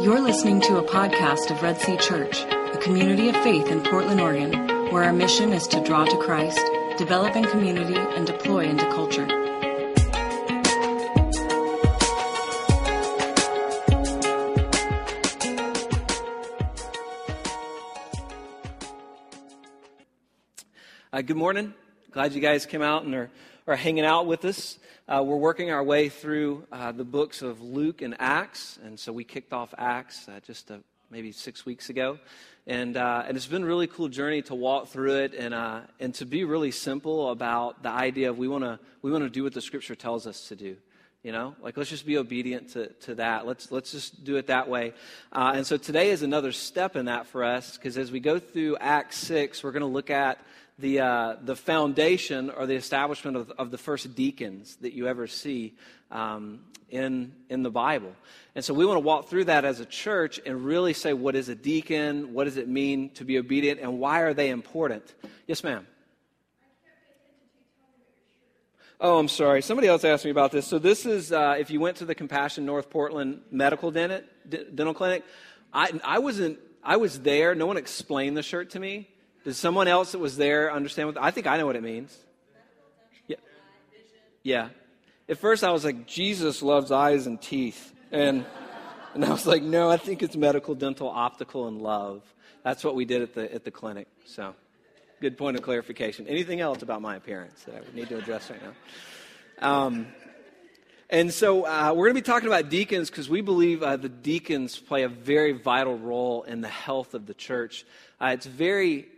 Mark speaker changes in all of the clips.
Speaker 1: You're listening to a podcast of Red Sea Church, a community of faith in Portland, Oregon, where our mission is to draw to Christ, develop in community, and deploy into culture.
Speaker 2: Uh, good morning. Glad you guys came out and are, are hanging out with us. Uh, we're working our way through uh, the books of Luke and Acts, and so we kicked off Acts uh, just uh, maybe six weeks ago, and uh, and it's been a really cool journey to walk through it and uh, and to be really simple about the idea of we want to we want to do what the Scripture tells us to do. You know, like let's just be obedient to, to that. Let's let's just do it that way. and so today is another step in that for us because as we go through Acts six, we're going to look at the, uh, the foundation or the establishment of, of the first deacons that you ever see um, in, in the Bible. And so we want to walk through that as a church and really say what is a deacon, what does it mean to be obedient, and why are they important? Yes, ma'am. Oh, I'm sorry. Somebody else asked me about this. So, this is uh, if you went to the Compassion North Portland Medical Dental, dental Clinic. I, I wasn't. I was there. No one explained the shirt to me. Does someone else that was there understand what? I think I know what it means. Yeah. Yeah. At first, I was like, Jesus loves eyes and teeth, and and I was like, no, I think it's medical, dental, optical, and love. That's what we did at the at the clinic. So, good point of clarification. Anything else about my appearance that I would need to address right now? Um, and so uh, we're going to be talking about deacons because we believe uh, the deacons play a very vital role in the health of the church. Uh, it's very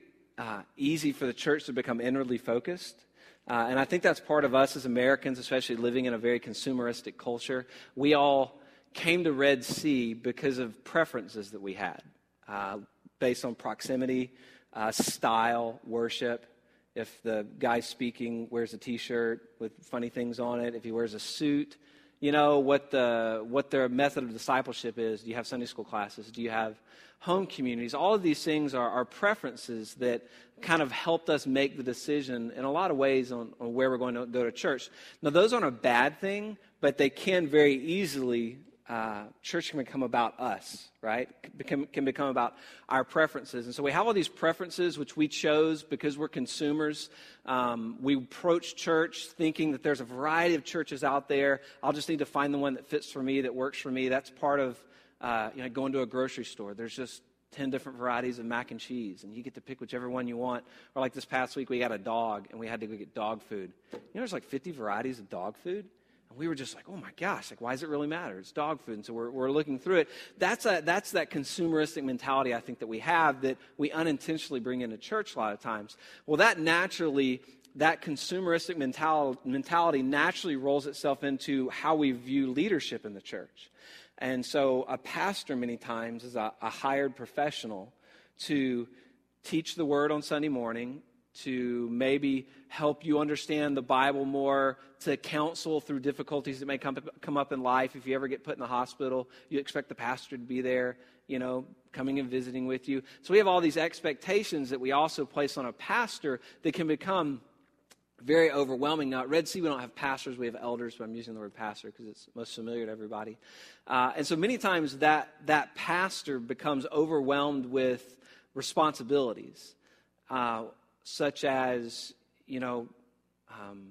Speaker 2: uh, easy for the church to become inwardly focused. Uh, and I think that's part of us as Americans, especially living in a very consumeristic culture. We all came to Red Sea because of preferences that we had uh, based on proximity, uh, style, worship. If the guy speaking wears a t shirt with funny things on it, if he wears a suit, you know what, the, what their method of discipleship is. Do you have Sunday school classes? Do you have home communities. All of these things are, are preferences that kind of helped us make the decision in a lot of ways on, on where we're going to go to church. Now, those aren't a bad thing, but they can very easily uh, church can become about us, right? Become, can become about our preferences. And so we have all these preferences which we chose because we're consumers. Um, we approach church thinking that there's a variety of churches out there. I'll just need to find the one that fits for me, that works for me. That's part of uh, you know, going to a grocery store. There's just 10 different varieties of mac and cheese, and you get to pick whichever one you want. Or like this past week, we got a dog, and we had to go get dog food. You know, there's like 50 varieties of dog food. And we were just like, oh my gosh, like, why does it really matter? It's dog food. And so we're, we're looking through it. That's, a, that's that consumeristic mentality I think that we have that we unintentionally bring into church a lot of times. Well, that naturally, that consumeristic mentality naturally rolls itself into how we view leadership in the church. And so, a pastor, many times, is a, a hired professional to teach the word on Sunday morning, to maybe help you understand the Bible more, to counsel through difficulties that may come, come up in life. If you ever get put in the hospital, you expect the pastor to be there, you know, coming and visiting with you. So we have all these expectations that we also place on a pastor that can become very overwhelming. Now, at Red Sea, we don't have pastors, we have elders, but I'm using the word pastor because it's most familiar to everybody. Uh, and so many times that, that pastor becomes overwhelmed with responsibilities, uh, such as, you know, um,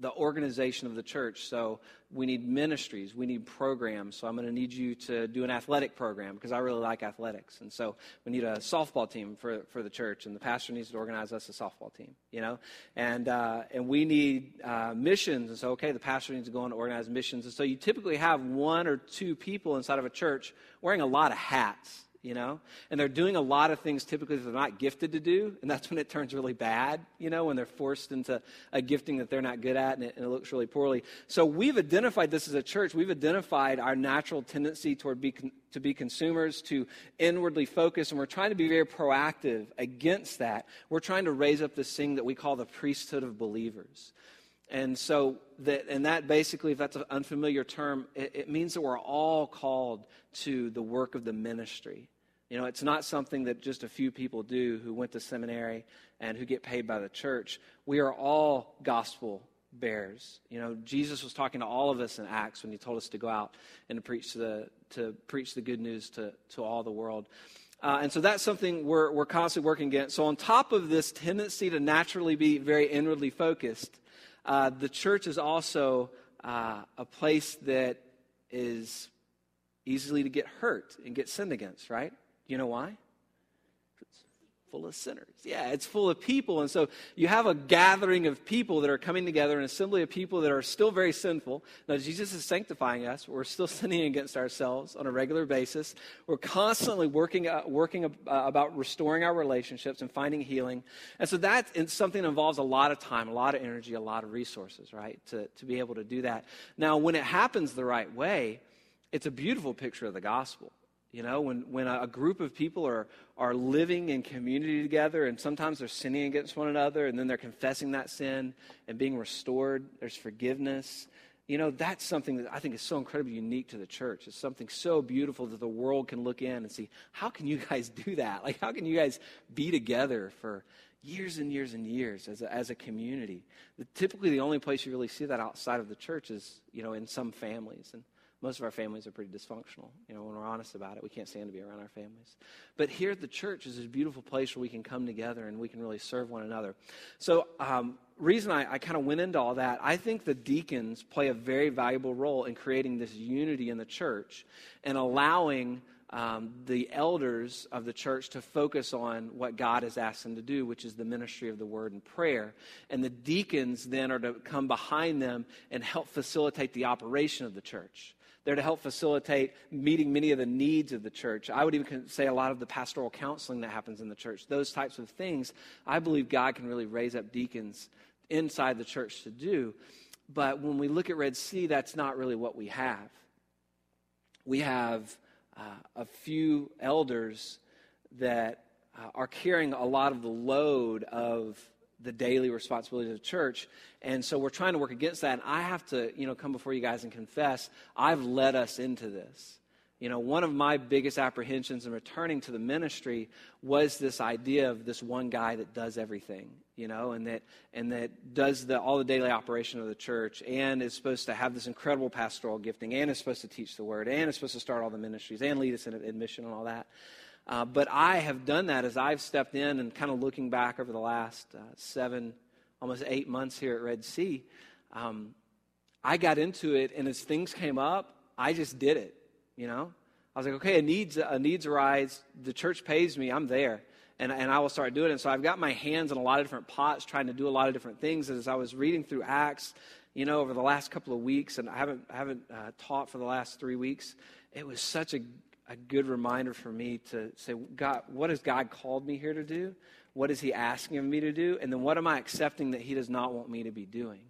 Speaker 2: the organization of the church. So we need ministries, we need programs. So I'm going to need you to do an athletic program because I really like athletics. And so we need a softball team for, for the church, and the pastor needs to organize us a softball team, you know? And, uh, and we need uh, missions. And so, okay, the pastor needs to go and organize missions. And so you typically have one or two people inside of a church wearing a lot of hats you know? And they're doing a lot of things typically that they're not gifted to do, and that's when it turns really bad, you know, when they're forced into a gifting that they're not good at and it, and it looks really poorly. So we've identified this as a church. We've identified our natural tendency toward be, to be consumers, to inwardly focus, and we're trying to be very proactive against that. We're trying to raise up this thing that we call the priesthood of believers. And so, that, and that basically, if that's an unfamiliar term, it, it means that we're all called to the work of the ministry. You know, it's not something that just a few people do who went to seminary and who get paid by the church. We are all gospel bears. You know, Jesus was talking to all of us in Acts when he told us to go out and to preach the, to preach the good news to, to all the world. Uh, and so that's something we're, we're constantly working against. So, on top of this tendency to naturally be very inwardly focused, uh, the church is also uh, a place that is easily to get hurt and get sinned against, right? You know why? It's full of sinners. Yeah, it's full of people. And so you have a gathering of people that are coming together, an assembly of people that are still very sinful. Now, Jesus is sanctifying us. We're still sinning against ourselves on a regular basis. We're constantly working, uh, working uh, about restoring our relationships and finding healing. And so that is something that involves a lot of time, a lot of energy, a lot of resources, right, to, to be able to do that. Now, when it happens the right way, it's a beautiful picture of the gospel. You know, when, when a group of people are, are living in community together and sometimes they're sinning against one another and then they're confessing that sin and being restored, there's forgiveness. You know, that's something that I think is so incredibly unique to the church. It's something so beautiful that the world can look in and see, how can you guys do that? Like, how can you guys be together for years and years and years as a, as a community? The, typically, the only place you really see that outside of the church is, you know, in some families. And most of our families are pretty dysfunctional. You know, when we're honest about it, we can't stand to be around our families. But here at the church is this beautiful place where we can come together and we can really serve one another. So, um, reason I, I kind of went into all that, I think the deacons play a very valuable role in creating this unity in the church and allowing um, the elders of the church to focus on what God has asked them to do, which is the ministry of the word and prayer. And the deacons then are to come behind them and help facilitate the operation of the church. They're to help facilitate meeting many of the needs of the church. I would even say a lot of the pastoral counseling that happens in the church, those types of things. I believe God can really raise up deacons inside the church to do. But when we look at Red Sea, that's not really what we have. We have uh, a few elders that uh, are carrying a lot of the load of the daily responsibilities of the church. And so we're trying to work against that. And I have to, you know, come before you guys and confess, I've led us into this. You know, one of my biggest apprehensions in returning to the ministry was this idea of this one guy that does everything, you know, and that and that does the all the daily operation of the church and is supposed to have this incredible pastoral gifting and is supposed to teach the word and is supposed to start all the ministries and lead us in admission and all that. Uh, but I have done that as I've stepped in and kind of looking back over the last uh, seven, almost eight months here at Red Sea. Um, I got into it, and as things came up, I just did it. You know, I was like, okay, a needs a needs arise. The church pays me. I'm there, and and I will start doing it. So I've got my hands in a lot of different pots, trying to do a lot of different things. As I was reading through Acts, you know, over the last couple of weeks, and I haven't I haven't uh, taught for the last three weeks. It was such a a good reminder for me to say, God, what has God called me here to do? What is He asking of me to do? And then what am I accepting that He does not want me to be doing?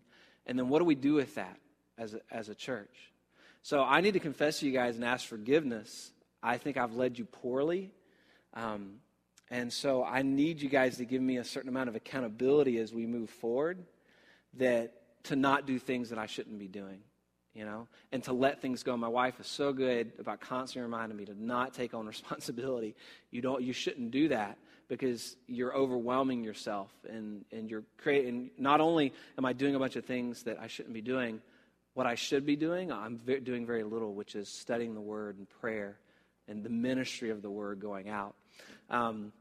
Speaker 2: And then what do we do with that as a, as a church? So I need to confess to you guys and ask forgiveness. I think I've led you poorly. Um, and so I need you guys to give me a certain amount of accountability as we move forward that to not do things that I shouldn't be doing you know, and to let things go. My wife is so good about constantly reminding me to not take on responsibility. You don't, you shouldn't do that because you're overwhelming yourself and, and you're creating, not only am I doing a bunch of things that I shouldn't be doing, what I should be doing, I'm doing very little, which is studying the word and prayer and the ministry of the word going out. Um,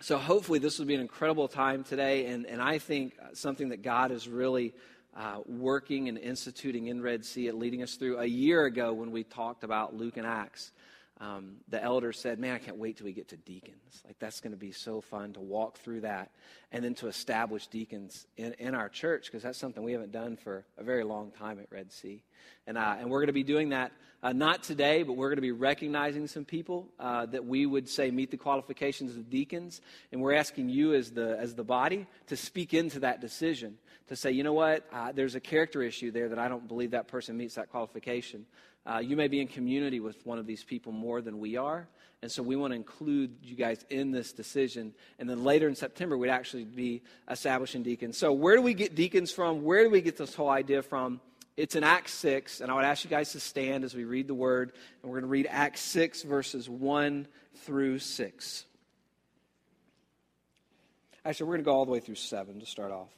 Speaker 2: so hopefully this will be an incredible time today, and, and I think something that God is really uh, working and instituting in Red Sea, leading us through a year ago when we talked about Luke and Acts. Um, the elders said, Man, I can't wait till we get to deacons. Like, that's going to be so fun to walk through that and then to establish deacons in, in our church because that's something we haven't done for a very long time at Red Sea. And, uh, and we're going to be doing that uh, not today, but we're going to be recognizing some people uh, that we would say meet the qualifications of deacons. And we're asking you, as the, as the body, to speak into that decision to say, you know what, uh, there's a character issue there that I don't believe that person meets that qualification. Uh, you may be in community with one of these people more than we are. And so we want to include you guys in this decision. And then later in September, we'd actually be establishing deacons. So, where do we get deacons from? Where do we get this whole idea from? It's in Acts 6. And I would ask you guys to stand as we read the word. And we're going to read Acts 6, verses 1 through 6. Actually, we're going to go all the way through 7 to start off.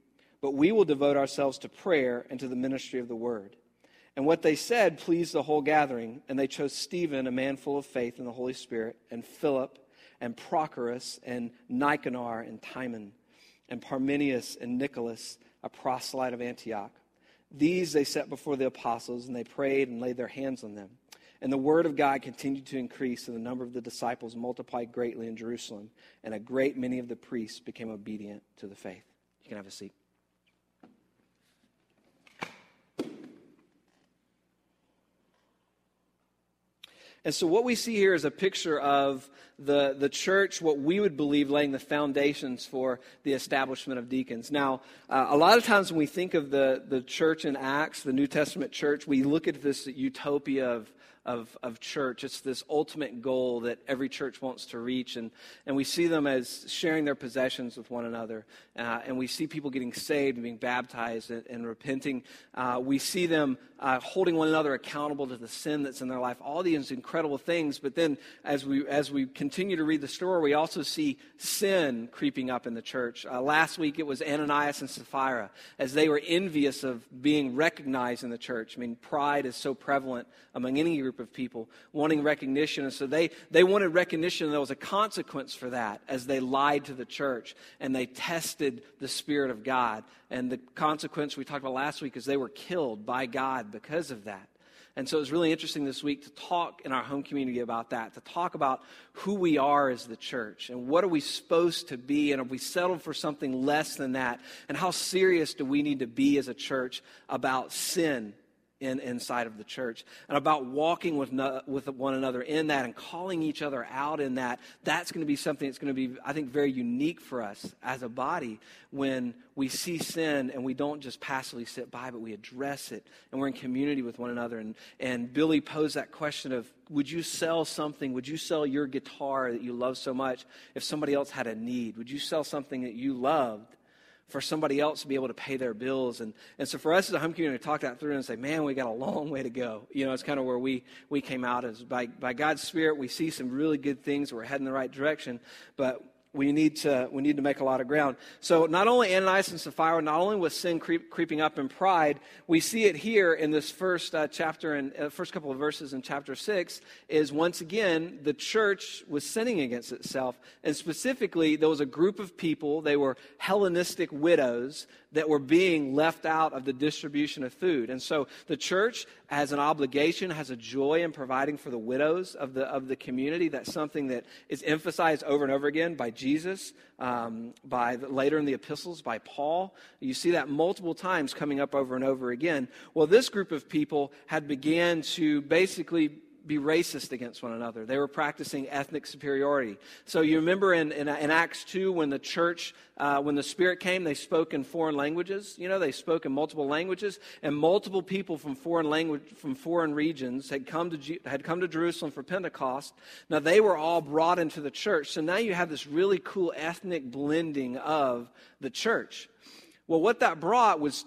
Speaker 2: But we will devote ourselves to prayer and to the ministry of the word. And what they said pleased the whole gathering, and they chose Stephen, a man full of faith in the Holy Spirit, and Philip, and Prochorus, and Nicanor, and Timon, and Parmenas, and Nicholas, a proselyte of Antioch. These they set before the apostles, and they prayed and laid their hands on them. And the word of God continued to increase, and the number of the disciples multiplied greatly in Jerusalem, and a great many of the priests became obedient to the faith. You can have a seat. And so, what we see here is a picture of the, the church, what we would believe laying the foundations for the establishment of deacons. Now, uh, a lot of times when we think of the, the church in Acts, the New Testament church, we look at this utopia of of, of church. It's this ultimate goal that every church wants to reach. And, and we see them as sharing their possessions with one another. Uh, and we see people getting saved and being baptized and, and repenting. Uh, we see them uh, holding one another accountable to the sin that's in their life. All these incredible things. But then as we, as we continue to read the story, we also see sin creeping up in the church. Uh, last week it was Ananias and Sapphira as they were envious of being recognized in the church. I mean, pride is so prevalent among any group of people wanting recognition. And so they, they wanted recognition, and there was a consequence for that as they lied to the church and they tested the Spirit of God. And the consequence we talked about last week is they were killed by God because of that. And so it was really interesting this week to talk in our home community about that, to talk about who we are as the church and what are we supposed to be, and have we settled for something less than that, and how serious do we need to be as a church about sin in, inside of the church and about walking with, no, with one another in that and calling each other out in that. That's going to be something that's going to be, I think, very unique for us as a body when we see sin and we don't just passively sit by, but we address it and we're in community with one another. And, and Billy posed that question of would you sell something? Would you sell your guitar that you love so much if somebody else had a need? Would you sell something that you loved? For somebody else to be able to pay their bills. And, and so for us as a home community to talk that through and say, man, we got a long way to go. You know, it's kind of where we, we came out as by, by God's Spirit, we see some really good things. We're heading the right direction, but we need to we need to make a lot of ground. So not only Ananias and Sapphira, not only was sin creep, creeping up in pride, we see it here in this first uh, chapter and uh, first couple of verses in chapter six. Is once again the church was sinning against itself, and specifically there was a group of people. They were Hellenistic widows that were being left out of the distribution of food. And so the church has an obligation, has a joy in providing for the widows of the, of the community. That's something that is emphasized over and over again by Jesus, um, by the, later in the epistles by Paul. You see that multiple times coming up over and over again. Well, this group of people had began to basically be racist against one another. They were practicing ethnic superiority. So you remember in, in, in Acts 2 when the church, uh, when the Spirit came, they spoke in foreign languages. You know, they spoke in multiple languages, and multiple people from foreign language, from foreign regions had come to, had come to Jerusalem for Pentecost. Now they were all brought into the church. So now you have this really cool ethnic blending of the church. Well, what that brought was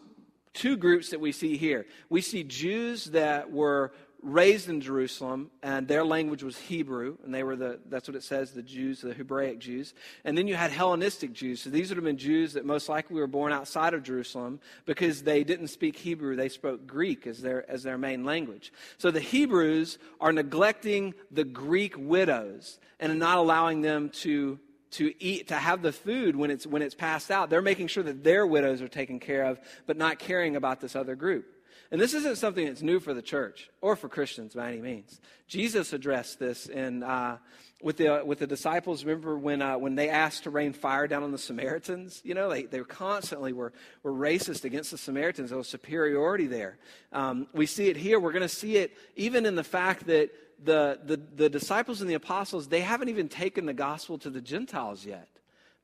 Speaker 2: two groups that we see here. We see Jews that were raised in Jerusalem, and their language was Hebrew, and they were the, that's what it says, the Jews, the Hebraic Jews. And then you had Hellenistic Jews. So these would have been Jews that most likely were born outside of Jerusalem because they didn't speak Hebrew, they spoke Greek as their, as their main language. So the Hebrews are neglecting the Greek widows and not allowing them to to eat to have the food when it's when it's passed out they're making sure that their widows are taken care of but not caring about this other group and this isn't something that's new for the church or for Christians by any means. Jesus addressed this in, uh, with, the, with the disciples. Remember when, uh, when they asked to rain fire down on the Samaritans? You know, they, they constantly were, were racist against the Samaritans. There was superiority there. Um, we see it here. We're going to see it even in the fact that the, the, the disciples and the apostles, they haven't even taken the gospel to the Gentiles yet.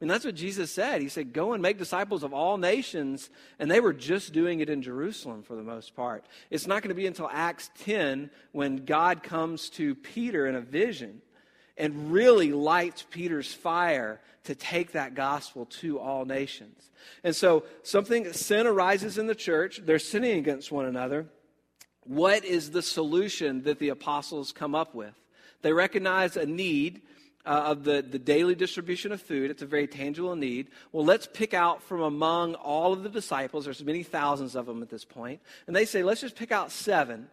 Speaker 2: Mean, that's what Jesus said. He said, Go and make disciples of all nations. And they were just doing it in Jerusalem for the most part. It's not going to be until Acts 10 when God comes to Peter in a vision and really lights Peter's fire to take that gospel to all nations. And so, something, sin arises in the church. They're sinning against one another. What is the solution that the apostles come up with? They recognize a need uh, of the, the daily distribution of food. It's a very tangible need. Well, let's pick out from among all of the disciples. There's many thousands of them at this point. And they say, let's just pick out seven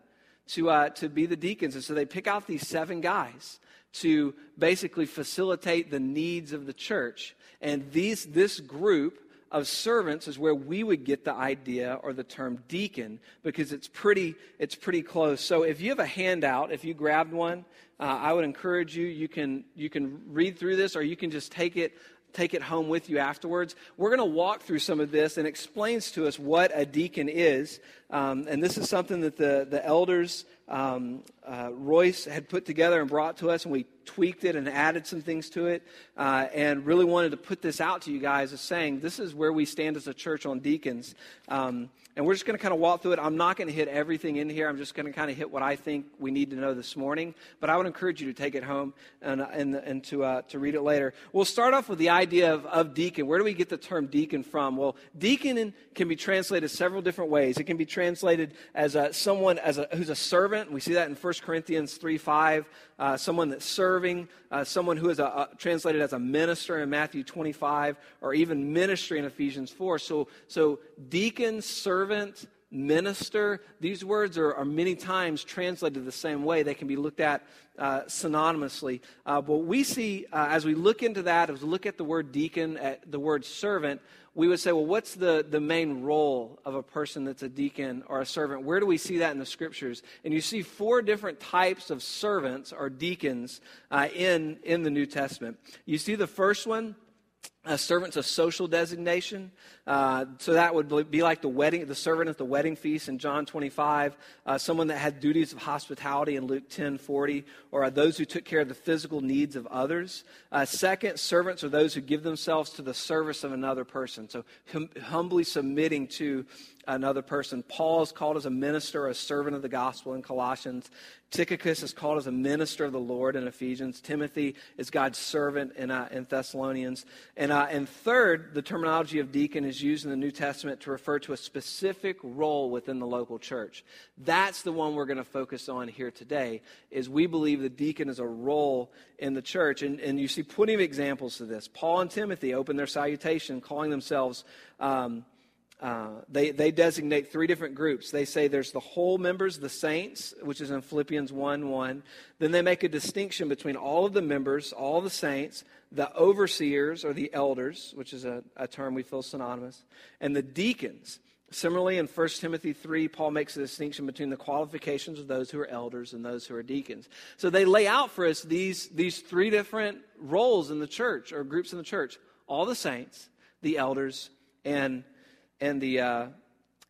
Speaker 2: to, uh, to be the deacons. And so they pick out these seven guys to basically facilitate the needs of the church. And these, this group of servants is where we would get the idea or the term deacon because it's pretty, it's pretty close. So if you have a handout, if you grabbed one, uh, I would encourage you, you can, you can read through this or you can just take it take it home with you afterwards. We're going to walk through some of this and explains to us what a deacon is. Um, and this is something that the, the elders um, uh, Royce had put together and brought to us, and we tweaked it and added some things to it, uh, and really wanted to put this out to you guys as saying this is where we stand as a church on deacons. Um, and we're just going to kind of walk through it. I'm not going to hit everything in here. I'm just going to kind of hit what I think we need to know this morning. But I would encourage you to take it home and, and, and to, uh, to read it later. We'll start off with the idea of, of deacon. Where do we get the term deacon from? Well, deacon can be translated several different ways. It can be translated as a, someone as a, who's a servant. We see that in 1 Corinthians 3 5. Uh, someone that's serving, uh, someone who is a, translated as a minister in Matthew 25, or even ministry in Ephesians 4. So, so deacon, servant, minister, these words are, are, many times translated the same way. They can be looked at uh, synonymously. Uh, but we see, uh, as we look into that, as we look at the word deacon, at the word servant, we would say, well, what's the, the main role of a person that's a deacon or a servant? Where do we see that in the scriptures? And you see four different types of servants or deacons uh, in, in the New Testament. You see the first one, a servant's a social designation. Uh, so that would be like the wedding, the servant at the wedding feast in John 25, uh, someone that had duties of hospitality in Luke 10 40, or uh, those who took care of the physical needs of others. Uh, second, servants are those who give themselves to the service of another person. So hum- humbly submitting to another person. Paul is called as a minister, a servant of the gospel in Colossians. Tychicus is called as a minister of the Lord in Ephesians. Timothy is God's servant in, uh, in Thessalonians. And, uh, and third, the terminology of deacon is used in the New Testament to refer to a specific role within the local church. That's the one we're going to focus on here today, is we believe the deacon is a role in the church. And, and you see plenty of examples of this. Paul and Timothy open their salutation calling themselves... Um, uh, they, they designate three different groups. They say there's the whole members, the saints, which is in Philippians 1 1. Then they make a distinction between all of the members, all the saints, the overseers or the elders, which is a, a term we feel synonymous, and the deacons. Similarly, in 1 Timothy 3, Paul makes a distinction between the qualifications of those who are elders and those who are deacons. So they lay out for us these, these three different roles in the church or groups in the church all the saints, the elders, and and the, uh,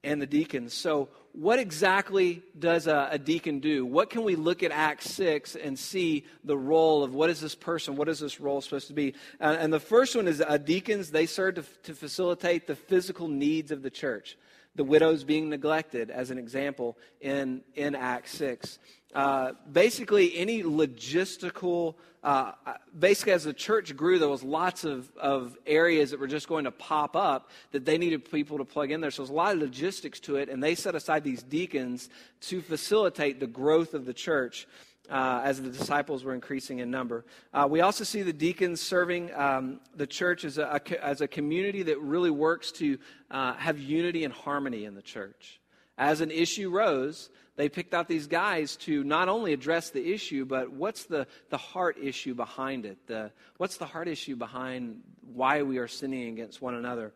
Speaker 2: and the deacons. So, what exactly does a, a, deacon do? What can we look at Acts 6 and see the role of what is this person, what is this role supposed to be? Uh, and the first one is uh, deacons, they serve to, to facilitate the physical needs of the church. The widows being neglected, as an example, in, in Acts 6. Uh, basically, any logistical uh, basically, as the church grew, there was lots of, of areas that were just going to pop up that they needed people to plug in there. So there's a lot of logistics to it, and they set aside these deacons to facilitate the growth of the church. Uh, as the disciples were increasing in number. Uh, we also see the deacons serving um, the church as a, a, as a community that really works to uh, have unity and harmony in the church. As an issue rose, they picked out these guys to not only address the issue, but what's the, the heart issue behind it? The, what's the heart issue behind why we are sinning against one another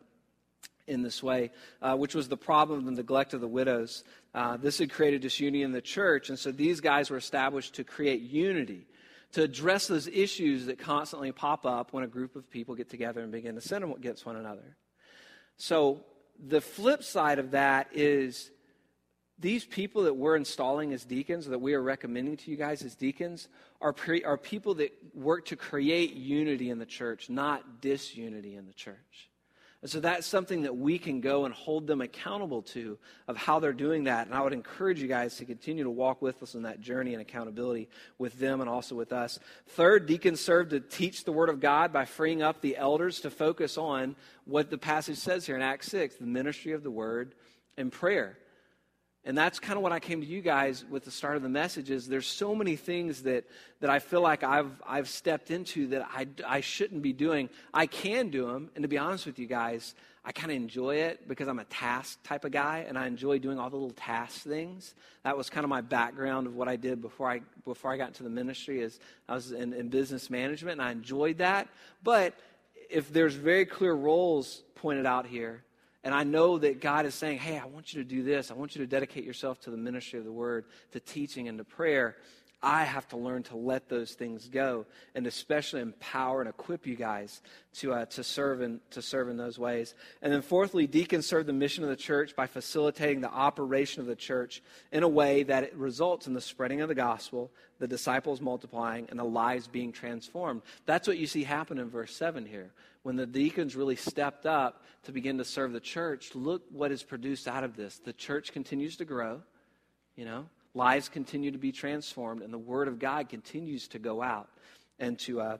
Speaker 2: in this way, uh, which was the problem of the neglect of the widows. Uh, this had created disunity in the church, and so these guys were established to create unity, to address those issues that constantly pop up when a group of people get together and begin to sin against one another. So the flip side of that is these people that we're installing as deacons, that we are recommending to you guys as deacons, are, pre- are people that work to create unity in the church, not disunity in the church. And so that's something that we can go and hold them accountable to of how they're doing that. And I would encourage you guys to continue to walk with us on that journey and accountability with them and also with us. Third, deacons serve to teach the Word of God by freeing up the elders to focus on what the passage says here in Acts 6 the ministry of the Word and prayer. And that's kind of what I came to you guys with the start of the message is there's so many things that, that I feel like I've, I've stepped into that I, I shouldn't be doing. I can do them. And to be honest with you guys, I kind of enjoy it because I'm a task type of guy and I enjoy doing all the little task things. That was kind of my background of what I did before I, before I got into the ministry is I was in, in business management and I enjoyed that. But if there's very clear roles pointed out here, and I know that God is saying, hey, I want you to do this. I want you to dedicate yourself to the ministry of the word, to teaching and to prayer. I have to learn to let those things go and especially empower and equip you guys to, uh, to, serve in, to serve in those ways. And then, fourthly, deacons serve the mission of the church by facilitating the operation of the church in a way that it results in the spreading of the gospel, the disciples multiplying, and the lives being transformed. That's what you see happen in verse 7 here when the deacons really stepped up to begin to serve the church, look what is produced out of this. The church continues to grow, you know, lives continue to be transformed, and the word of God continues to go out and to, uh,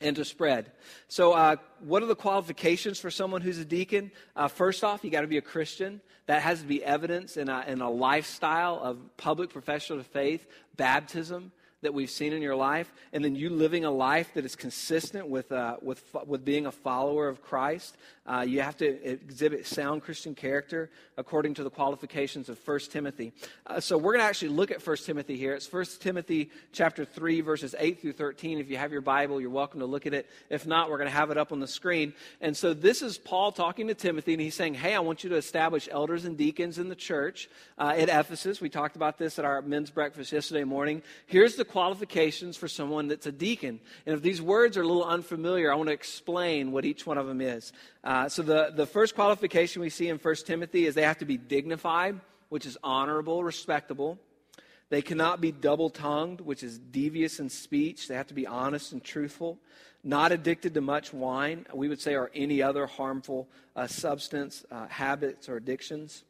Speaker 2: and to spread. So, uh, what are the qualifications for someone who's a deacon? Uh, first off, you got to be a Christian. That has to be evidence in a, in a lifestyle of public profession of faith, baptism, that we've seen in your life, and then you living a life that is consistent with, uh, with, with being a follower of Christ. Uh, you have to exhibit sound Christian character according to the qualifications of 1 Timothy. Uh, so we're going to actually look at 1 Timothy here. It's 1 Timothy chapter 3, verses 8 through 13. If you have your Bible, you're welcome to look at it. If not, we're going to have it up on the screen. And so this is Paul talking to Timothy, and he's saying, Hey, I want you to establish elders and deacons in the church uh, at Ephesus. We talked about this at our men's breakfast yesterday morning. Here's the qualifications for someone that's a deacon. And if these words are a little unfamiliar, I want to explain what each one of them is. Uh, so the, the first qualification we see in 1 Timothy is they have to be dignified, which is honorable, respectable. They cannot be double tongued, which is devious in speech. They have to be honest and truthful. Not addicted to much wine, we would say, or any other harmful uh, substance, uh, habits, or addictions.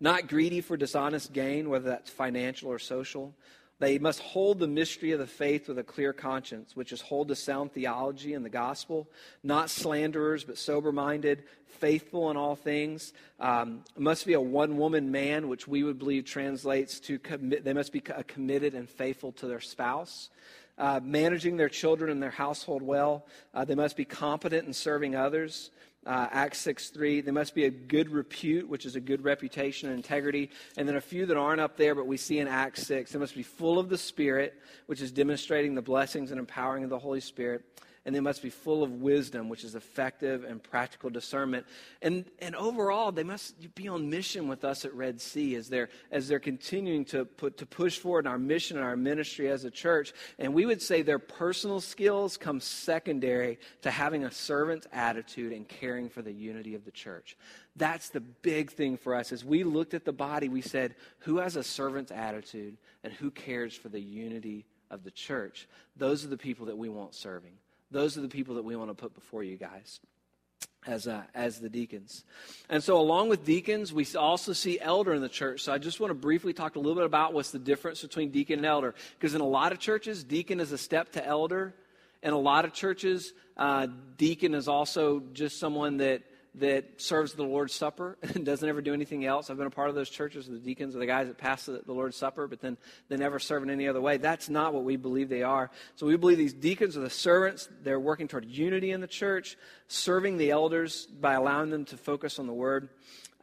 Speaker 2: Not greedy for dishonest gain, whether that's financial or social. They must hold the mystery of the faith with a clear conscience, which is hold to sound theology and the gospel, not slanderers, but sober minded, faithful in all things. Um, must be a one woman man, which we would believe translates to commit, they must be committed and faithful to their spouse. Uh, managing their children and their household well. Uh, they must be competent in serving others uh, Acts 6 3. There must be a good repute, which is a good reputation and integrity. And then a few that aren't up there, but we see in Acts 6. They must be full of the Spirit, which is demonstrating the blessings and empowering of the Holy Spirit and they must be full of wisdom, which is effective and practical discernment. And, and overall, they must be on mission with us at Red Sea as they're, as they're continuing to, put, to push forward in our mission and our ministry as a church. And we would say their personal skills come secondary to having a servant's attitude and caring for the unity of the church. That's the big thing for us. As we looked at the body, we said, who has a servant's attitude and who cares for the unity of the church? Those are the people that we want serving. Those are the people that we want to put before you guys as, uh, as the deacons. And so, along with deacons, we also see elder in the church. So, I just want to briefly talk a little bit about what's the difference between deacon and elder. Because in a lot of churches, deacon is a step to elder. In a lot of churches, uh, deacon is also just someone that that serves the Lord's Supper and doesn't ever do anything else. I've been a part of those churches, of the deacons or the guys that pass the, the, Lord's Supper, but then they never serve in any other way. That's not what we believe they are. So we believe these deacons are the servants. They're working toward unity in the church, serving the elders by allowing them to focus on the Word.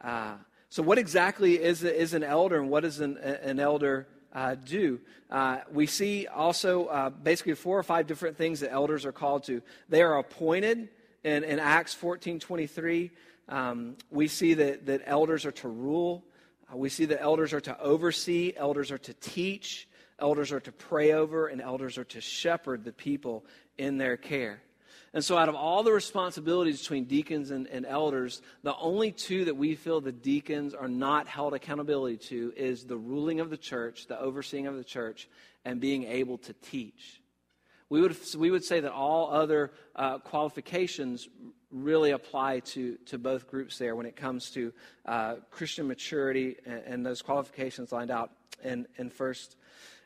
Speaker 2: Uh, so, what exactly is, is an elder, and what does an, an elder uh, do. Uh, we see also uh, basically four or five different things that elders are called to. They are appointed in, in Acts 14 23, um, we see that, that elders are to rule. Uh, we see that elders are to oversee, elders are to teach, elders are to pray over, and elders are to shepherd the people in their care. And so, out of all the responsibilities between deacons and, and, elders, the only two that we feel the deacons are not held accountability to is the ruling of the church, the overseeing of the church, and being able to teach. We would, we would say that all other uh, qualifications really apply to, to both groups there when it comes to uh, Christian maturity and, and, those qualifications lined out in, in First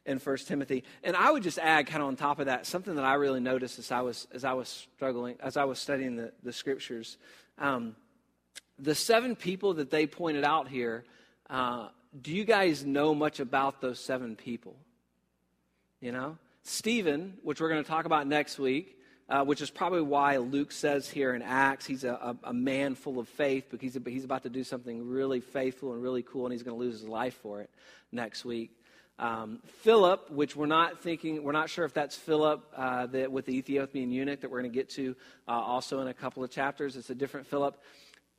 Speaker 2: in First Timothy. And I would just add, kind of on top of that, something that I really noticed as I was as I was struggling, as I was studying the, the scriptures. Um, the seven people that they pointed out here, uh, do you guys know much about those seven people? You know? Stephen, which we're going to talk about next week, uh, which is probably why Luke says here in Acts he's a, a, a man full of faith because he's, he's about to do something really faithful and really cool, and he's going to lose his life for it next week. Um, Philip, which we're not thinking, we're not sure if that's Philip uh, that, with the Ethiopian eunuch that we're going to get to uh, also in a couple of chapters. It's a different Philip.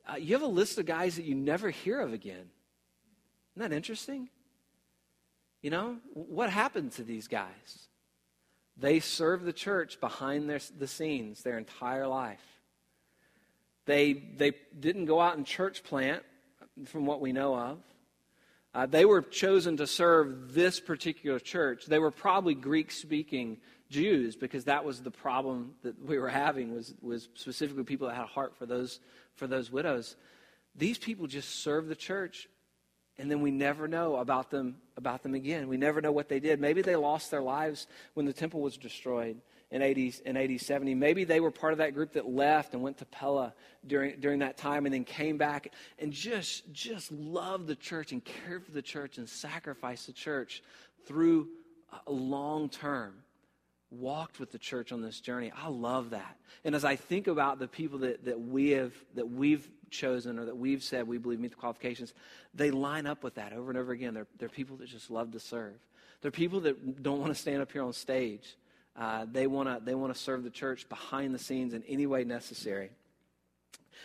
Speaker 2: Uh, you have a list of guys that you never hear of again. Isn't that interesting? You know, what happened to these guys? They served the church behind their, the scenes their entire life. They, they didn't go out and church plant, from what we know of. Uh, they were chosen to serve this particular church. They were probably Greek speaking Jews because that was the problem that we were having was, was specifically people that had a heart for those, for those widows. These people just served the church and then we never know about them about them again. We never know what they did. Maybe they lost their lives when the temple was destroyed in 80, in 80 70. Maybe they were part of that group that left and went to Pella during, during that time and then came back and just, just loved the church and cared for the church and sacrificed the church through a long term walked with the church on this journey. I love that. And as I think about the people that, that we have that we've chosen or that we've said we believe meet the qualifications, they line up with that over and over again. They're, they're people that just love to serve. They're people that don't want to stand up here on stage. Uh, they want to they want to serve the church behind the scenes in any way necessary.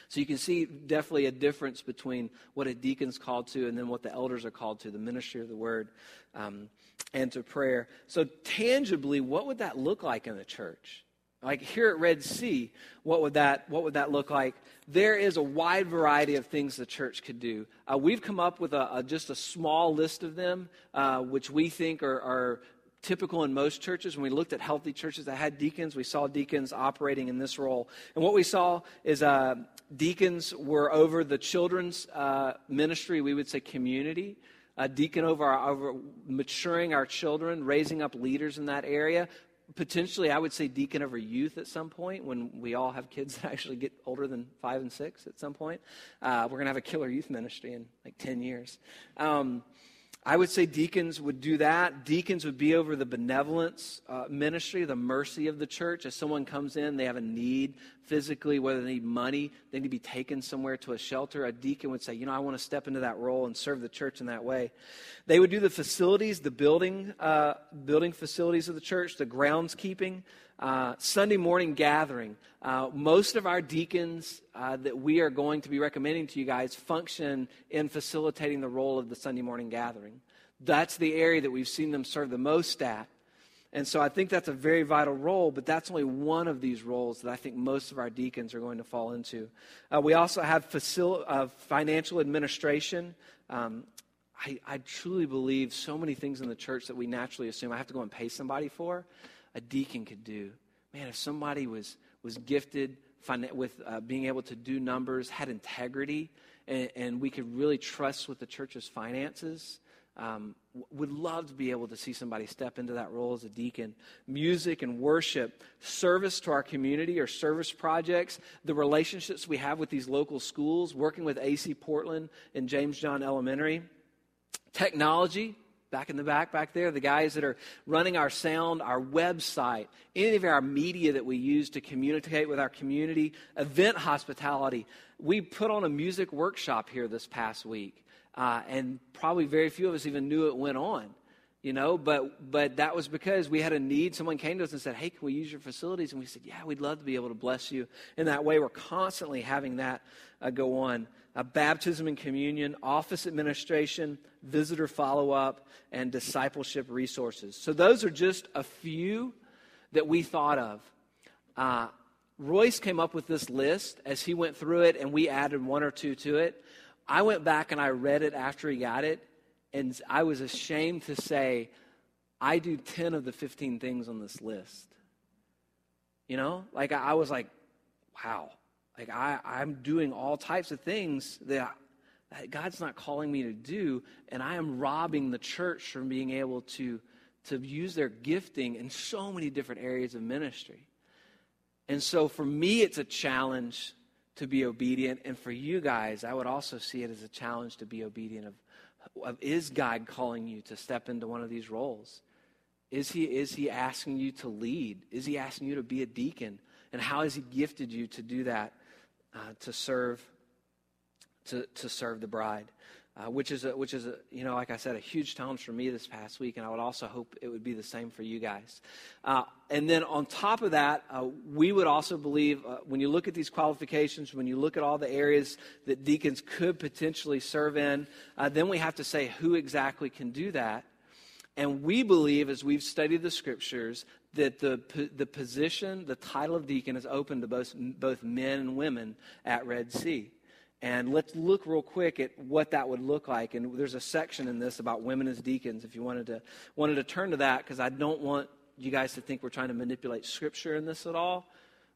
Speaker 2: So you can see definitely a difference between what a deacon's called to and then what the elders are called to, the ministry of the word um, and to prayer. So tangibly, what would that look like in the church? Like here at Red Sea, what would that, what would that look like? There is a wide variety of things the church could do. Uh, we've come up with a, a, just a small list of them, uh, which we think are, are typical in most churches. When we looked at healthy churches that had deacons, we saw deacons operating in this role. And what we saw is uh, deacons were over the children's uh, ministry, we would say community. A deacon over, our, over maturing our children, raising up leaders in that area potentially, I would say deacon over youth at some point when we all have kids that actually get older than five and six at some point. Uh, we're going to have a killer youth ministry in like 10 years. Um, I would say deacons would do that. Deacons would be over the benevolence uh, ministry, the mercy of the church. As someone comes in, they have a need physically, whether they need money, they need to be taken somewhere to a shelter. A deacon would say, You know, I want to step into that role and serve the church in that way. They would do the facilities, the building, uh, building facilities of the church, the groundskeeping, uh, Sunday morning gathering. Uh, most of our deacons uh, that we are going to be recommending to you guys function in facilitating the role of the Sunday morning gathering. That's the area that we've seen them serve the most at. And so I think that's a very vital role, but that's only one of these roles that I think most of our deacons are going to fall into. Uh, we also have facil- uh, financial administration. Um, I, I truly believe so many things in the church that we naturally assume I have to go and pay somebody for a deacon could do. Man, if somebody was, was gifted with uh, being able to do numbers, had integrity, and, and, we could really trust with the church's finances, um, would love to be able to see somebody step into that role as a deacon. Music and worship, service to our community or service projects, the relationships we have with these local schools, working with AC Portland and James John Elementary, technology, back in the back, back there, the guys that are running our sound, our website, any of our media that we use to communicate with our community, event hospitality. We put on a music workshop here this past week, uh, and probably very few of us even knew it went on. You know, but but that was because we had a need. Someone came to us and said, "Hey, can we use your facilities?" And we said, "Yeah, we'd love to be able to bless you in that way." We're constantly having that uh, go on baptism and communion, office administration, visitor follow up, and discipleship resources. So, those are just a few that we thought of. Uh, Royce came up with this list as he went through it, and we added one or two to it. I went back and I read it after he got it, and I was ashamed to say, I do 10 of the 15 things on this list. You know, like I was like, wow, like I, I'm doing all types of things that, that God's not calling me to do, and I am robbing the church from being able to, to use their gifting in so many different areas of ministry. And so for me, it's a challenge to be obedient. And for you guys, I would also see it as a challenge to be obedient of is God calling you to step into one of these roles? Is he, is he asking you to lead? Is he asking you to be a deacon? And how has he gifted you to do that, uh, to serve, to, to serve the bride? Uh, which is, a, which is a, you know, like I said, a huge challenge for me this past week, and I would also hope it would be the same for you guys. Uh, and then on top of that, uh, we would also believe uh, when you look at these qualifications, when you look at all the areas that deacons could potentially serve in, uh, then we have to say who exactly can do that. And we believe, as we've studied the scriptures, that the, the position, the title of deacon is open to both, both men and women at Red Sea. And let's look real quick at what that would look like. And there's a section in this about women as deacons. If you wanted to wanted to turn to that, because I don't want you guys to think we're trying to manipulate Scripture in this at all,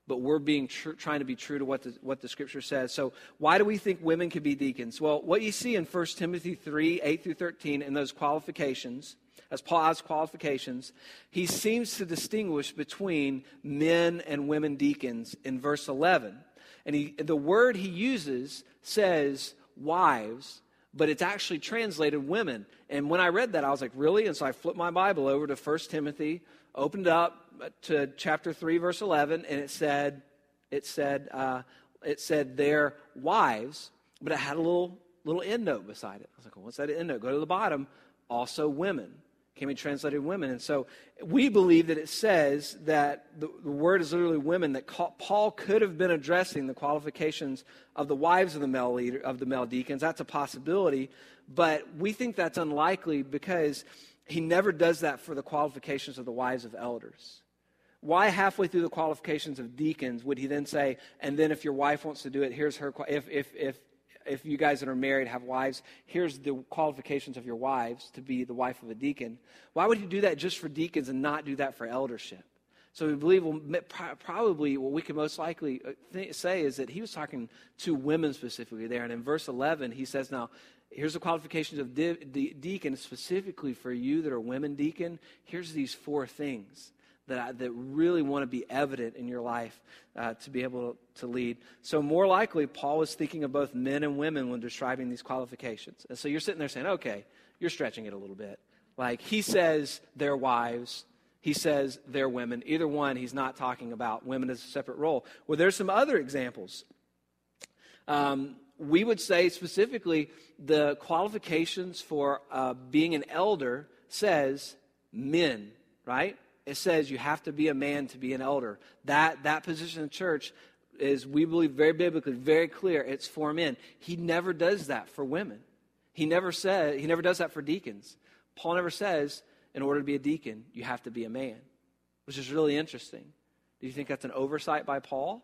Speaker 2: but we're being tr- trying to be true to what the, what the Scripture says. So why do we think women can be deacons? Well, what you see in 1 Timothy 3, 8 through 13, in those qualifications, as Paul has qualifications, he seems to distinguish between men and women deacons in verse 11. And he, the word he uses says wives, but it's actually translated women. And when I read that, I was like, really? And so I flipped my Bible over to 1 Timothy, opened up to chapter 3, verse 11, and it said, it said, uh, it said their wives, but it had a little, little end note beside it. I was like, well, what's that end note? Go to the bottom. Also women can be translated women. And so we believe that it says that the, the word is literally women, that Paul could have been addressing the qualifications of the wives of the male leader, of the male deacons. That's a possibility, but we think that's unlikely because he never does that for the qualifications of the wives of elders. Why halfway through the qualifications of deacons would he then say, and then if your wife wants to do it, here's her, if, if, if if you guys that are married have wives, here's the qualifications of your wives to be the wife of a deacon. Why would he do that just for deacons and not do that for eldership? So we believe, well, probably what we can most likely uh, th- say is that he was talking to women specifically there. And in verse 11, he says, Now, here's the qualifications of de- de- deacon, specifically for you that are women deacon. Here's these four things that, I, that really want to be evident in your life uh, to be able to lead. So, more likely, Paul was thinking of both men and women when describing these qualifications. And so you're sitting there saying, okay, you're stretching it a little bit. Like, he says their wives, he says their women. Either one, he's not talking about women as a separate role. Well, there's some other examples. Um, we would say specifically the qualifications for uh, being an elder says men, right? It says you have to be a man to be an elder. That, that position in church is, we believe, very biblically, very clear. It's for men. He never does that for women. He never said, he never does that for deacons. Paul never says, in order to be a deacon, you have to be a man, which is really interesting. Do you think that's an oversight by Paul?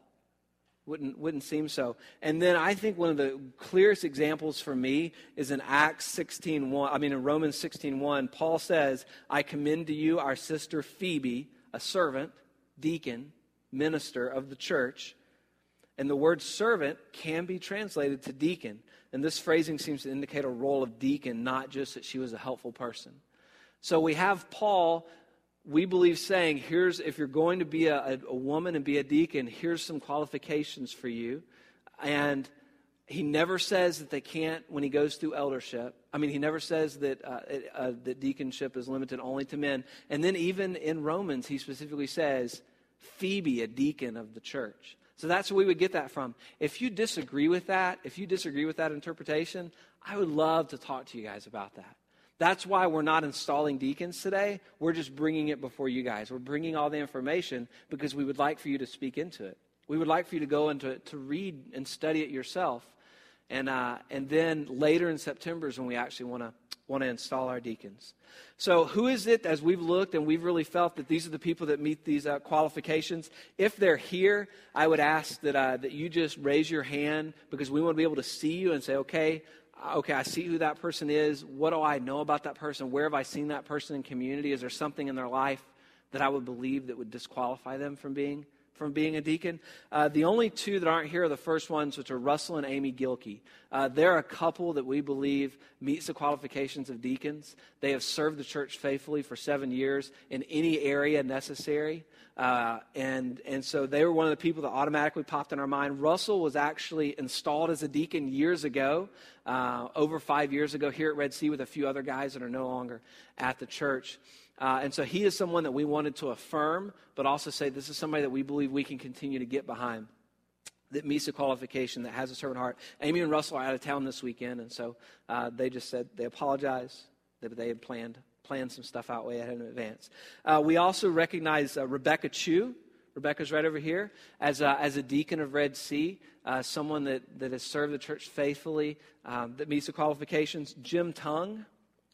Speaker 2: Wouldn't, wouldn't seem so. And then I think one of the clearest examples for me is in Acts 16.1. I mean, in Romans 16.1, Paul says, I commend to you our sister Phoebe, a servant, deacon, minister of the church. And the word servant can be translated to deacon. And this phrasing seems to indicate a role of deacon, not just that she was a helpful person. So we have Paul we believe saying, here's, if you're going to be a, a, woman and be a deacon, here's some qualifications for you. And he never says that they can't when he goes through eldership. I mean, he never says that, uh, uh, that deaconship is limited only to men. And then even in Romans, he specifically says, Phoebe, a deacon of the church. So that's where we would get that from. If you disagree with that, if you disagree with that interpretation, I would love to talk to you guys about that. That's why we're not installing deacons today. We're just bringing it before you guys. We're bringing all the information because we would like for you to speak into it. We would like for you to go and to, to read and study it yourself. And, uh, and then later in September is when we actually want to want to install our deacons. So, who is it as we've looked and we've really felt that these are the people that meet these uh, qualifications? If they're here, I would ask that, uh, that you just raise your hand because we want to be able to see you and say, okay, okay, I see who that person is. What do I know about that person? Where have I seen that person in community? Is there something in their life that I would believe that would disqualify them from being from being a deacon. Uh, the only two that aren't here are the first ones, which are Russell and Amy Gilkey. Uh, they're a couple that we believe meets the qualifications of deacons. They have served the church faithfully for seven years in any area necessary. Uh, and, and so they were one of the people that automatically popped in our mind. Russell was actually installed as a deacon years ago, uh, over five years ago, here at Red Sea with a few other guys that are no longer at the church. Uh, and so he is someone that we wanted to affirm, but also say this is somebody that we believe we can continue to get behind that meets the qualification, that has a servant heart. Amy and Russell are out of town this weekend, and so uh, they just said they apologize that they had planned planned some stuff out way ahead in advance. Uh, we also recognize uh, Rebecca Chu. Rebecca's right over here as a, as a deacon of Red Sea, uh, someone that, that has served the church faithfully, um, that meets the qualifications. Jim Tung,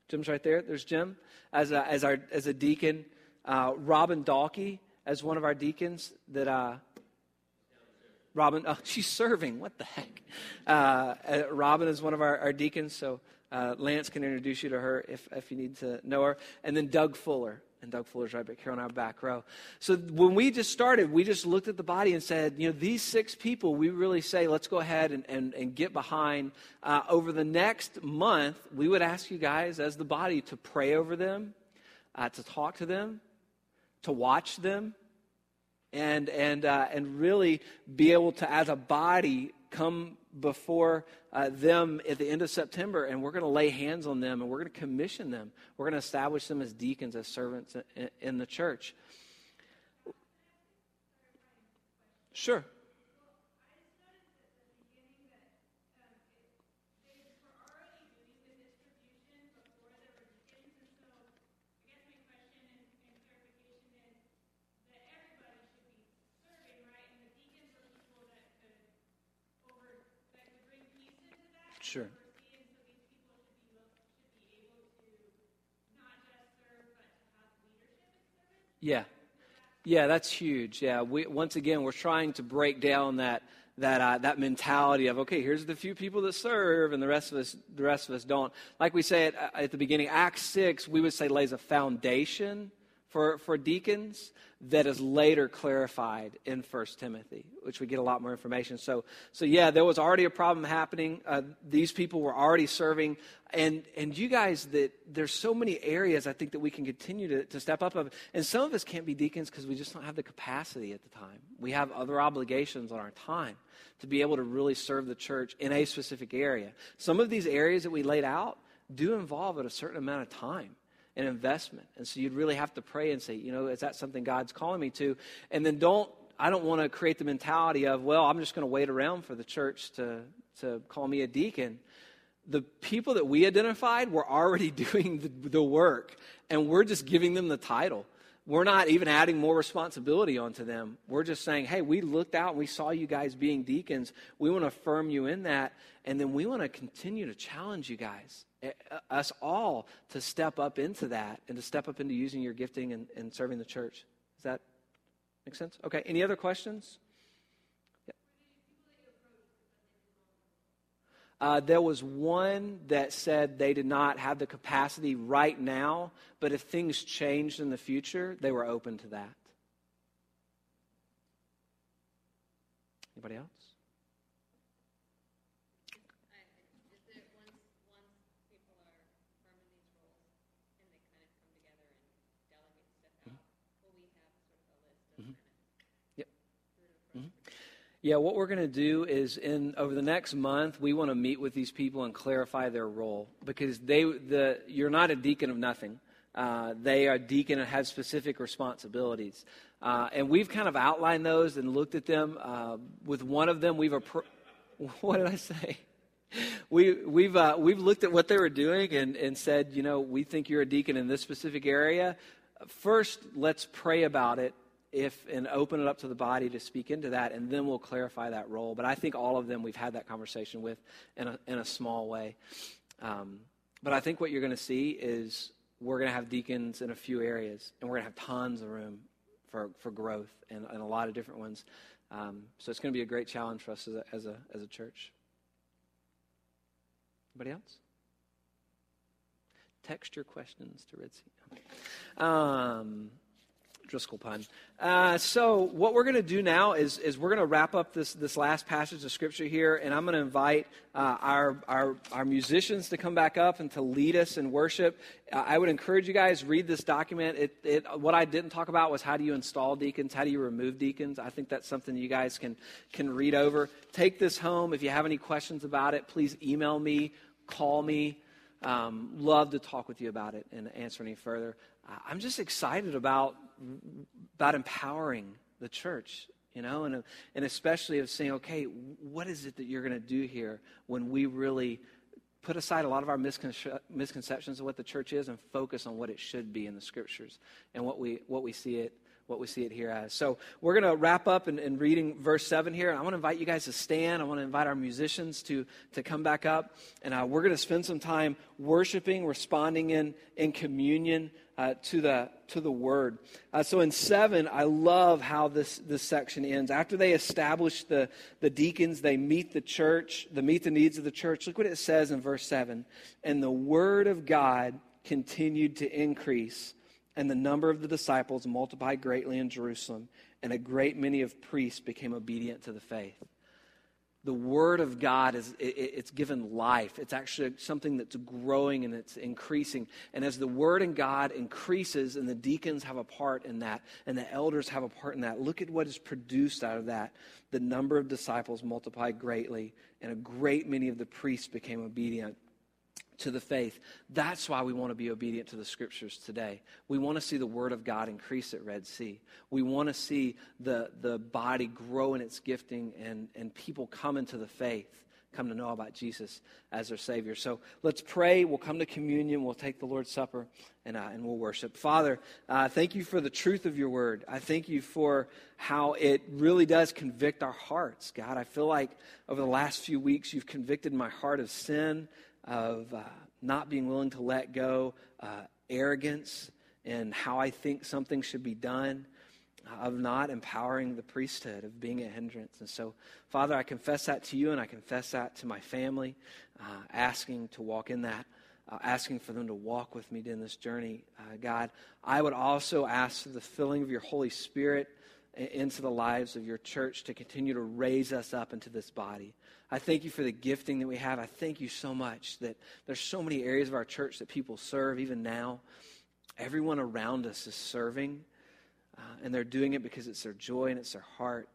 Speaker 2: Jim's right there. There's Jim as a, as our, as a deacon. Uh, Robin Dalkey as one of our deacons that, uh, Robin, oh, she's serving. What the heck? Uh, Robin is one of our, our deacons, so uh, Lance can introduce you to her if, if you need to know her. And then Doug Fuller. And Doug Fuller's right back here on our back row. So when we just started, we just looked at the body and said, you know, these six people, we really say, let's go ahead and, and, and get behind. Uh, over the next month, we would ask you guys, as the body, to pray over them, uh, to talk to them, to watch them, and, and, uh, and really be able to, as a body, come before uh, them at the end of September, and we're going to lay hands on them and we're going to commission them. We're going to establish them as deacons, as servants in, in the church. Sure. Sure. Yeah. Yeah, that's huge. Yeah, we, once again, we're trying to break down that that uh, that mentality of okay, here's the few people that serve, and the rest of us the rest of us don't. Like we say at, at the beginning, Acts six, we would say lays a foundation for, for deacons that is later clarified in First Timothy, which we get a lot more information. So, so yeah, there was already a problem happening. Uh, these people were already serving, and and you guys, that there's so many areas I think that we can continue to, to step up of, and some of us can't be deacons because we just don't have the capacity at the time. We have other obligations on our time to be able to really serve the church in a specific area. Some of these areas that we laid out do involve a certain amount of time an investment. And so you'd really have to pray and say, you know, is that something God's calling me to? And then don't, I don't want to create the mentality of, well, I'm just going to wait around for the church to, to call me a deacon. The people that we identified were already doing the, the work, and we're just giving them the title. We're not even adding more responsibility onto them. We're just saying, hey, we looked out and we saw you guys being deacons. We want to affirm you in that. And then we want to continue to challenge you guys uh, us all to step up into that and to step up into using your gifting and, and serving the church. Does that make sense? Okay. Any other questions? Uh, there was one that said they did not have the capacity right now, but if things changed in the future, they were open to that. Anybody else? Yeah, what we're going to do is in over the next month, we want to meet with these people and clarify their role because they the you're not a deacon of nothing. Uh, they are deacon and have specific responsibilities, uh, and we've kind of outlined those and looked at them. Uh, with one of them, we've appro- what did I say? We, we've, uh, we've looked at what they were doing and, and said, you know, we think you're a deacon in this specific area. First, let's pray about it if and open it up to the body to speak into that, and then we'll clarify that role. But I think all of them we've had that conversation with in a, in a small way. Um, but I think what you're going to see is we're going to have deacons in a few areas, and we're going to have tons of room for, for growth and, and a lot of different ones. Um, so it's going to be a great challenge for us as a, as a, as a church. Anybody else? Text your questions to Red Sea. Um, Driscoll pun. Uh, so what we're going to do now is, is we're going to wrap up this, this last passage of Scripture here, and I'm going to invite uh, our, our, our musicians to come back up and to lead us in worship. Uh, I would encourage you guys, read this document. It, it, what I didn't talk about was how do you install deacons, how do you remove deacons. I think that's something you guys can, can read over. Take this home. If you have any questions about it, please email me, call me. Um, love to talk with you about it and answer any further. I'm just excited about about empowering the church, you know, and, and especially of saying, okay, what is it that you're going to do here when we really put aside a lot of our misconceptions of what the church is and focus on what it should be in the scriptures and what we, what we see it what we see it here as. So we're going to wrap up in, in, reading verse 7 here. I want to invite you guys to stand. I want to invite our musicians to, to come back up. And uh, we're going to spend some time worshiping, responding in, in communion uh, to, the, to the word. Uh, so in 7, I love how this, this section ends. After they establish the, the deacons, they meet the church, they meet the needs of the church. Look what it says in verse 7. And the word of God continued to increase and the number of the disciples multiplied greatly in Jerusalem, and a great many of priests became obedient to the faith. The Word of God is it, it's given life. It's actually something that's growing and it's increasing. And as the Word in God increases, and the deacons have a part in that, and the elders have a part in that, look at what is produced out of that. The number of disciples multiplied greatly, and a great many of the priests became obedient to the faith. That's why we want to be obedient to the scriptures today. We want to see the word of God increase at Red Sea. We want to see the, the body grow in its gifting and, and people come into the faith, come to know about Jesus as their Savior. So let's pray. We'll come to communion. We'll take the Lord's Supper and, uh, and we'll worship. Father, uh, thank you for the truth of your word. I thank you for how it really does convict our hearts. God, I feel like over the last few weeks you've convicted my heart of sin of uh, not being willing to let go, uh, arrogance in how I think something should be done, of not empowering the priesthood, of being a hindrance. And so, Father, I confess that to you and I confess that to my family, uh, asking to walk in that. Uh, asking for them to walk with me in this journey, uh, God. I would also ask for the filling of your Holy Spirit into the lives of your church to continue to raise us up into this body. I thank you for the gifting that we have. I thank you so much that there's so many areas of our church that people serve, even now. Everyone around us is serving, uh, and they're doing it because it's their joy and it's their heart.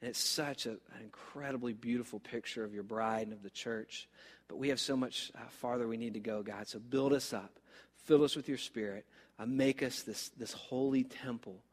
Speaker 2: And it's such a, an incredibly beautiful picture of your bride and of the church. But we have so much uh, farther we need to go, God. So build us up, fill us with your spirit, uh, make us this, this holy temple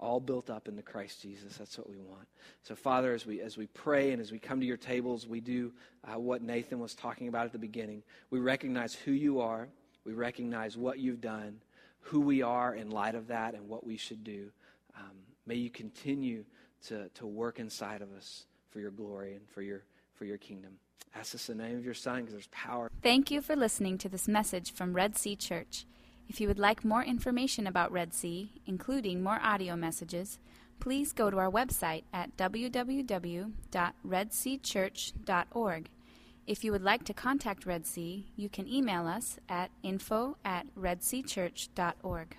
Speaker 2: all built up into Christ Jesus. That's what we want. So, Father, as we, as we pray and as we come to your tables, we do uh, what Nathan was talking about at the beginning. We recognize who you are, we recognize what you've done, who we are in light of that, and what we should do. Um, may you continue to, to work inside of us for your glory and for your, for your kingdom. Ask us the name of your Son because there's power.
Speaker 3: Thank you for listening to this message from Red Sea Church. If you would like more information about Red Sea, including more audio messages, please go to our website at www.redseachurch.org. If you would like to contact Red Sea, you can email us at info at redseachurch.org.